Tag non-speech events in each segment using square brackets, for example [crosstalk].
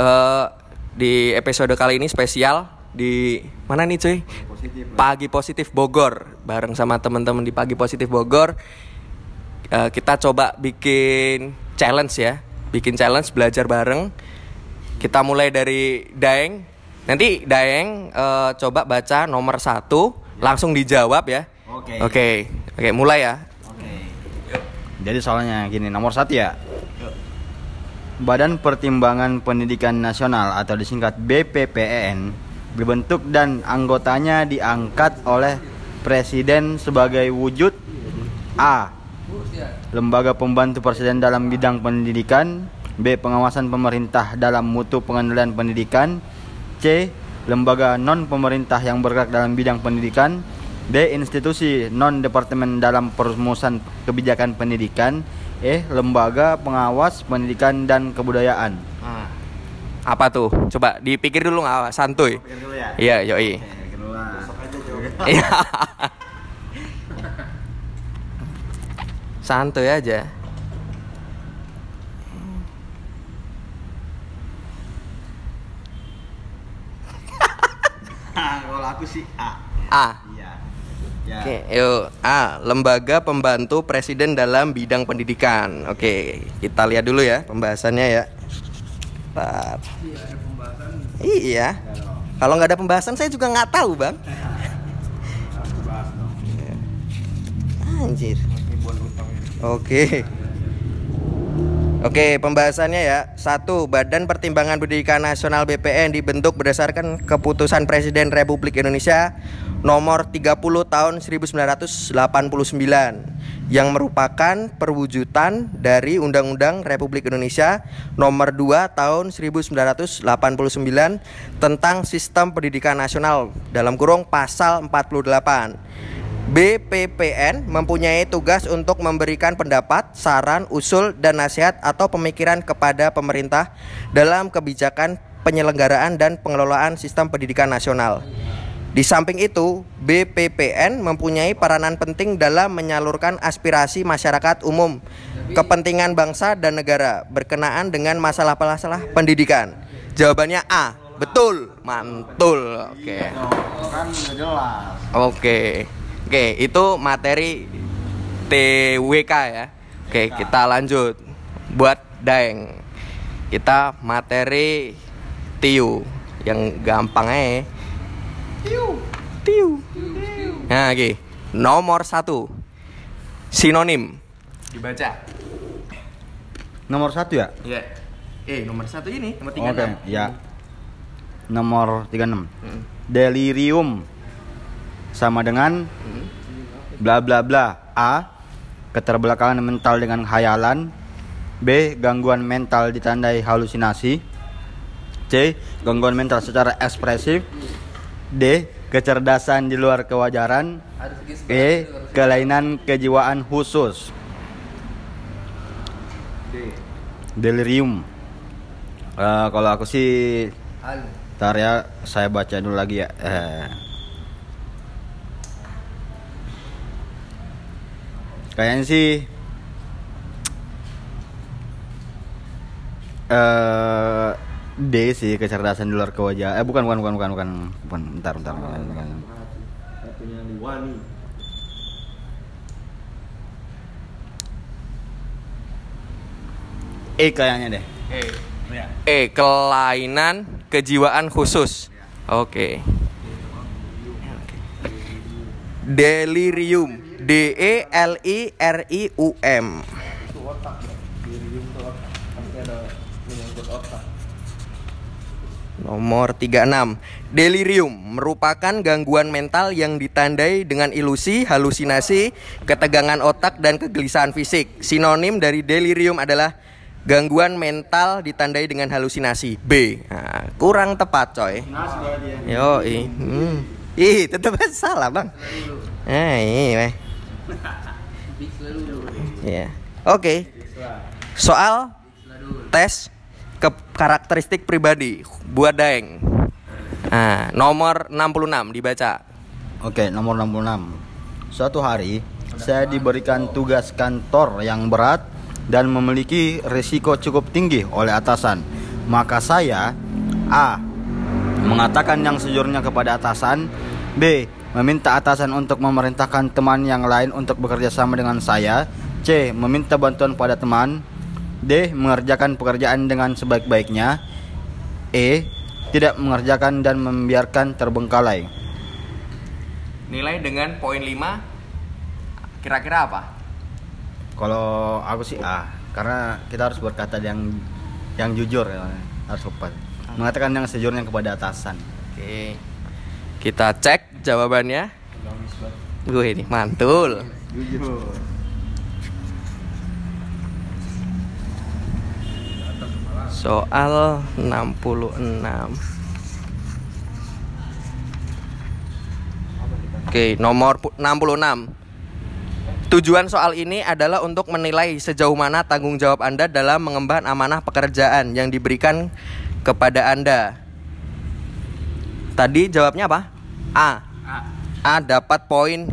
Eh, di episode kali ini spesial di mana nih cuy? Pagi Positif Bogor bareng sama teman-teman di Pagi Positif Bogor. Eh, kita coba bikin challenge ya, bikin challenge belajar bareng. Kita mulai dari Daeng. Nanti Daeng eh, coba baca nomor satu, langsung dijawab ya. Oke. Oke, oke mulai ya. Oke. Jadi soalnya gini, nomor satu ya. Badan Pertimbangan Pendidikan Nasional atau disingkat BPPN dibentuk dan anggotanya diangkat oleh Presiden sebagai wujud A. Lembaga pembantu Presiden dalam bidang pendidikan B. Pengawasan pemerintah dalam mutu pengendalian pendidikan C. Lembaga non pemerintah yang bergerak dalam bidang pendidikan D. Institusi non departemen dalam perumusan kebijakan pendidikan E. Lembaga pengawas pendidikan dan kebudayaan Nah, apa tuh? Coba dipikir dulu nggak santuy. Iya, yoi. Iya. [laughs] Santuy aja. [laughs] Kalau aku sih A A. Iya ya. Oke, yuk. A. Lembaga pembantu presiden dalam bidang pendidikan. Oke, kita lihat dulu ya pembahasannya ya. Bentar. Iya. Kalau nggak ada pembahasan saya juga nggak tahu bang. Anjir. Oke. Oke, pembahasannya ya. Satu, Badan Pertimbangan Pendidikan Nasional BPN dibentuk berdasarkan keputusan Presiden Republik Indonesia nomor 30 tahun 1989 yang merupakan perwujudan dari Undang-Undang Republik Indonesia nomor 2 tahun 1989 tentang Sistem Pendidikan Nasional dalam kurung pasal 48. BPPN mempunyai tugas untuk memberikan pendapat, saran, usul, dan nasihat atau pemikiran kepada pemerintah dalam kebijakan penyelenggaraan dan pengelolaan sistem pendidikan nasional. Di samping itu, BPPN mempunyai peranan penting dalam menyalurkan aspirasi masyarakat umum, kepentingan bangsa dan negara berkenaan dengan masalah-masalah pendidikan. Jawabannya A. Betul, mantul. Oke. Kan udah jelas Oke. Itu materi TWK ya. Oke, kita lanjut. Buat Daeng. Kita materi TIU yang gampang aja. TIU. TIU. Nah, oke. Nomor satu. Sinonim. Dibaca. Nomor satu ya? Iya. Eh, nomor satu ini, nomor Oke, ya. Nomor 36. Delirium sama dengan bla bla bla. A. Keterbelakangan mental dengan khayalan. B. Gangguan mental ditandai halusinasi. C. Gangguan mental secara ekspresif. D. Kecerdasan di luar kewajaran. E. Kelainan kejiwaan khusus. Delirium. Eh, kalau aku sih Ntar ya, saya baca dulu lagi ya. Eh. Kayaknya sih eh D sih kecerdasan di luar kewajaran. Eh bukan bukan bukan bukan bukan. Bukan, bentar bentar. bentar, bentar. E kayaknya deh. E. Kelainan kejiwaan khusus. Oke. Delirium. D E L I R I U M. Nomor 36. Delirium merupakan gangguan mental yang ditandai dengan ilusi, halusinasi, ketegangan otak dan kegelisahan fisik. Sinonim dari delirium adalah gangguan mental ditandai dengan halusinasi. B. Nah, kurang tepat, coy. Yo, ih. Hmm. Ih, tetap salah, Bang. Nah, ini, weh. Iya. Oke. Soal tes ke karakteristik pribadi buat Daeng. Nah, nomor 66 dibaca. Oke, nomor 66. Suatu hari saya diberikan tugas kantor yang berat dan memiliki risiko cukup tinggi oleh atasan. Maka saya A. Mengatakan yang sejujurnya kepada atasan B. Meminta atasan untuk memerintahkan teman yang lain untuk bekerja sama dengan saya C. Meminta bantuan pada teman D. Mengerjakan pekerjaan dengan sebaik-baiknya E. Tidak mengerjakan dan membiarkan terbengkalai Nilai dengan poin 5 kira-kira apa? Kalau aku sih A Karena kita harus berkata yang yang jujur ya Harus sopan Mengatakan yang sejujurnya kepada atasan Oke. Kita cek jawabannya. Gue ini mantul. Soal 66. Oke, nomor pu- 66. Tujuan soal ini adalah untuk menilai sejauh mana tanggung jawab Anda dalam mengemban amanah pekerjaan yang diberikan kepada Anda. Tadi jawabnya apa? A. A dapat poin 5.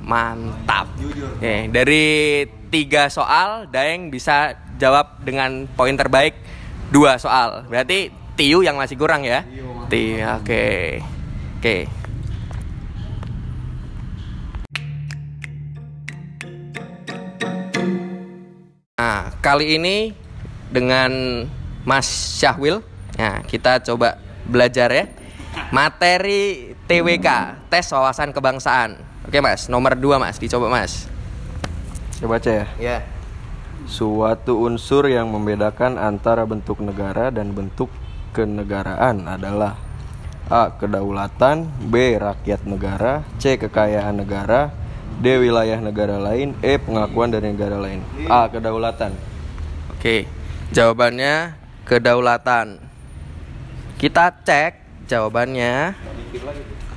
Mantap. Oke, dari tiga soal Daeng bisa jawab dengan poin terbaik dua soal. Berarti Tiu yang masih kurang ya? Tiu. Oke. Oke. Nah, kali ini dengan Mas Syahwil, nah kita coba belajar ya materi TWK, tes wawasan kebangsaan. Oke Mas, nomor 2 Mas, dicoba Mas. Saya baca ya. Ya. Suatu unsur yang membedakan antara bentuk negara dan bentuk kenegaraan adalah A. Kedaulatan B. Rakyat negara C. Kekayaan negara D. Wilayah negara lain E. Pengakuan dari negara lain A. Kedaulatan Oke, jawabannya kedaulatan. Kita cek jawabannya.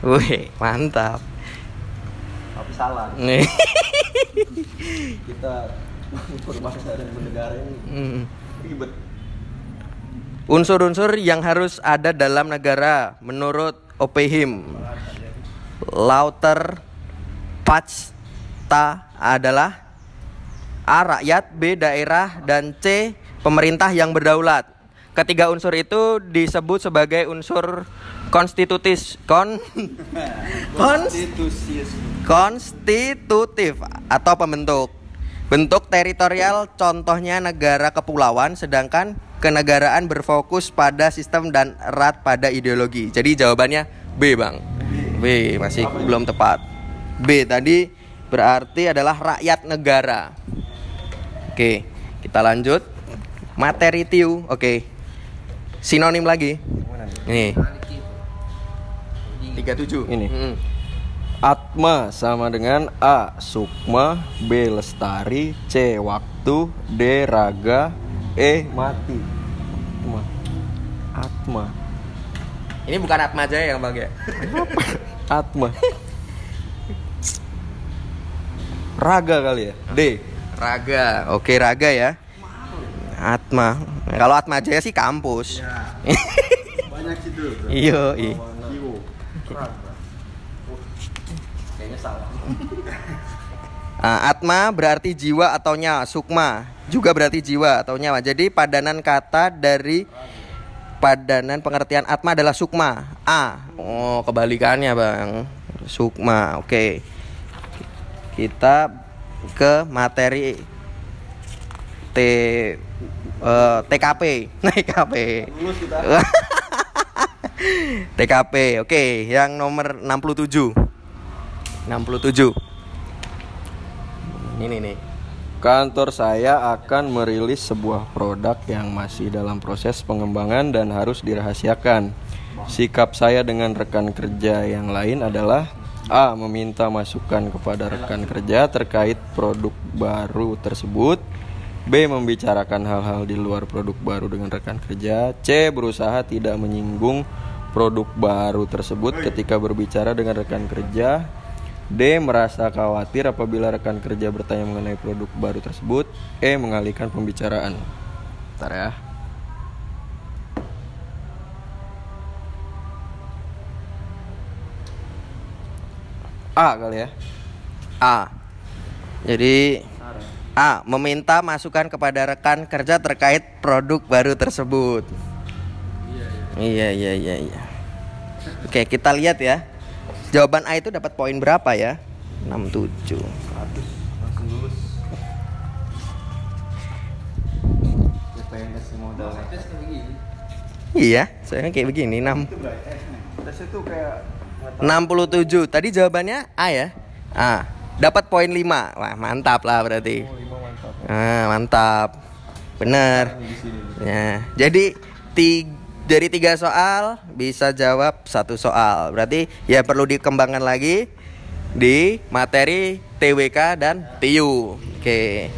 Wih, mantap. Tapi salah Nih. [laughs] Kita berbangsa dan bernegara ini ribet Unsur-unsur yang harus ada dalam negara menurut OPHIM Lauter Pachta adalah A. Rakyat B. Daerah Dan C. Pemerintah yang berdaulat Ketiga unsur itu disebut sebagai unsur konstitutis kon [laughs] kons konstitutif atau pembentuk. Bentuk teritorial contohnya negara kepulauan sedangkan kenegaraan berfokus pada sistem dan erat pada ideologi. Jadi jawabannya B, Bang. B masih belum tepat. B tadi berarti adalah rakyat negara. Oke, kita lanjut. Materi tiu. Oke. Sinonim lagi. Ini. 37. Ini. Mm. Atma sama dengan A. Sukma B. Lestari C. Waktu D. Raga E. Mati Atma Atma Ini bukan Atma Jaya yang Bang ya. Atma Raga kali ya D Raga. Oke, Raga ya. Atma. Kalau Atma Jaya sih kampus. [laughs] Banyak situ Iya, iya. Kayaknya salah [laughs] Ah, Atma berarti jiwa atau nyawa. Sukma juga berarti jiwa atau nyawa. Jadi padanan kata dari padanan pengertian Atma adalah sukma. A. Oh, kebalikannya, Bang. Sukma. Oke. Kita ke materi T eh, TKP. TKP. TKP. Oke, yang nomor 67. 67. Ini nih. Kantor saya akan merilis sebuah produk yang masih dalam proses pengembangan dan harus dirahasiakan. Sikap saya dengan rekan kerja yang lain adalah A. Meminta masukan kepada rekan kerja terkait produk baru tersebut B. Membicarakan hal-hal di luar produk baru dengan rekan kerja C. Berusaha tidak menyinggung produk baru tersebut ketika berbicara dengan rekan kerja D. Merasa khawatir apabila rekan kerja bertanya mengenai produk baru tersebut E. Mengalihkan pembicaraan Ntar ya A kali ya A. Jadi A. Meminta masukan kepada rekan kerja terkait produk baru tersebut. Iya iya iya iya. Oke, kita lihat ya. Jawaban A itu dapat poin berapa ya? 67. langsung lulus PPNS modal Iya, saya kayak begini 6 tes itu kayak 67. Tadi jawabannya A ya? A. Dapat poin 5. Wah, mantap lah berarti. Ah, mantap. Bener. Ya, jadi ti dari tiga soal bisa jawab satu soal. Berarti ya perlu dikembangkan lagi di materi TWK dan TIU. Oke.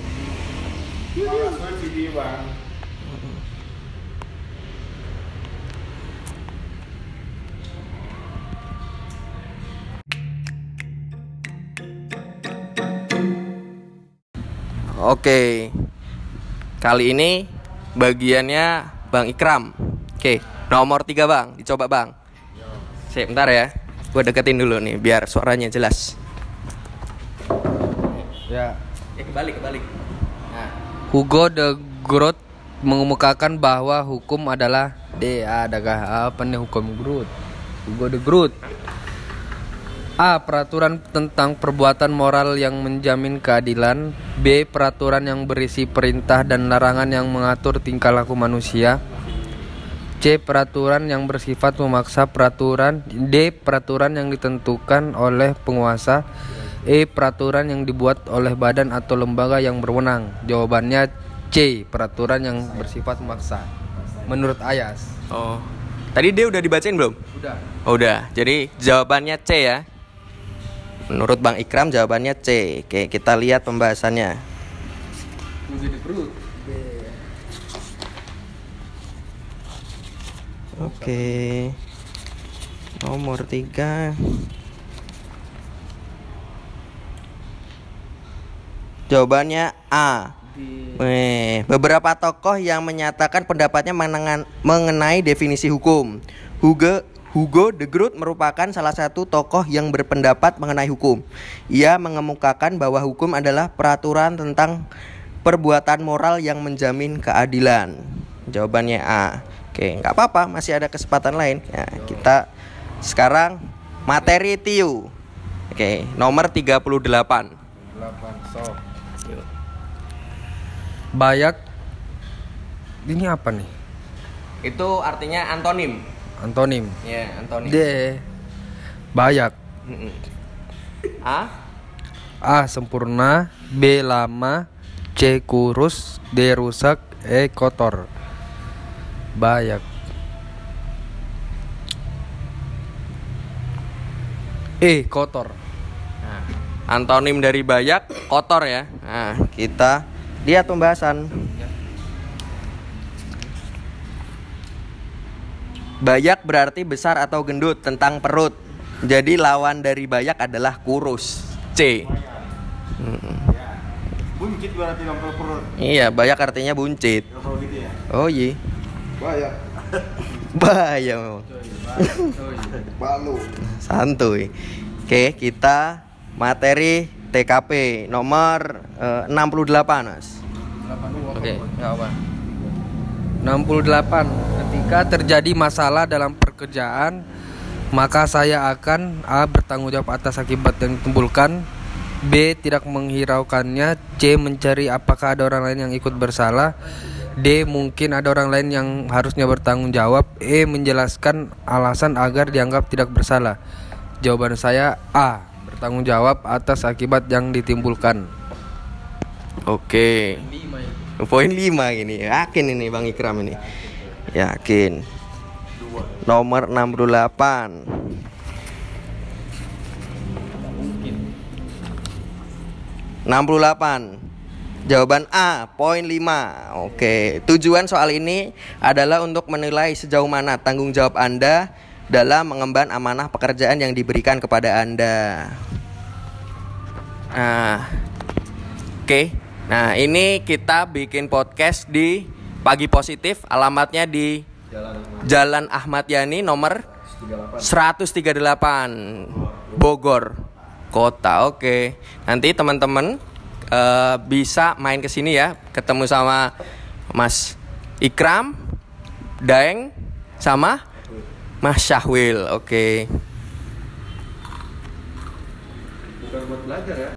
Oke. Kali ini bagiannya Bang Ikram. Oke, nomor tiga Bang, dicoba Bang. Sip, bentar ya. Gue deketin dulu nih biar suaranya jelas. ya Ya kebalik, kebalik. Nah, Hugo de Groot mengemukakan bahwa hukum adalah D. Adakah apa nih hukum Groot? Hugo de Groot. A. Peraturan tentang perbuatan moral yang menjamin keadilan. B. Peraturan yang berisi perintah dan larangan yang mengatur tingkah laku manusia. C. Peraturan yang bersifat memaksa peraturan. D. Peraturan yang ditentukan oleh penguasa. E. Peraturan yang dibuat oleh badan atau lembaga yang berwenang. Jawabannya C. Peraturan yang bersifat memaksa. Menurut Ayas. oh. Tadi dia udah dibacain belum? Udah. Oh, udah. Jadi jawabannya C ya. Menurut Bang Ikram jawabannya C. Oke, kita lihat pembahasannya. Oke. Nomor tiga. Jawabannya A. Weh, beberapa tokoh yang menyatakan pendapatnya mengenai definisi hukum. Hugo Hugo de Groot merupakan salah satu tokoh yang berpendapat mengenai hukum. Ia mengemukakan bahwa hukum adalah peraturan tentang perbuatan moral yang menjamin keadilan. Jawabannya A. Oke, nggak apa-apa, masih ada kesempatan lain. Ya, kita sekarang materi TIU. Oke, nomor 38. Bayak. Ini apa nih? Itu artinya antonim. Antonim. Ya, antonim. D. Bayak. Mm-mm. A. A. Sempurna. B. Lama. C. Kurus. D. Rusak. E. Kotor. Bayak. E. Kotor. Nah, antonim dari bayak kotor ya. Nah, kita lihat pembahasan. Bayak berarti besar atau gendut tentang perut. Jadi lawan dari bayak adalah kurus. C. buncit berarti nomor perut Iya, bayak artinya buncit. gitu ya Oh iya. banyak [laughs] Bahaya memang. balu Santuy. Oke, kita materi TKP nomor eh, 68, Mas. Oke, enggak apa. 68. Ketika terjadi masalah dalam pekerjaan, maka saya akan A bertanggung jawab atas akibat yang ditimbulkan, B tidak menghiraukannya, C mencari apakah ada orang lain yang ikut bersalah, D mungkin ada orang lain yang harusnya bertanggung jawab, E menjelaskan alasan agar dianggap tidak bersalah. Jawaban saya A bertanggung jawab atas akibat yang ditimbulkan. Oke. Poin 5 gini. Yakin ini Bang Ikram ini. Yakin. Nomor 68. Enam puluh delapan. Jawaban A, poin 5. Oke, tujuan soal ini adalah untuk menilai sejauh mana tanggung jawab Anda dalam mengemban amanah pekerjaan yang diberikan kepada Anda. Nah, Oke. Nah, ini kita bikin podcast di Pagi Positif, alamatnya di Jalan Ahmad Yani nomor 138 Bogor Kota. Oke. Nanti teman-teman eh, bisa main ke sini ya, ketemu sama Mas Ikram, Daeng sama Mas Syahwil, oke. Bukan buat belajar ya.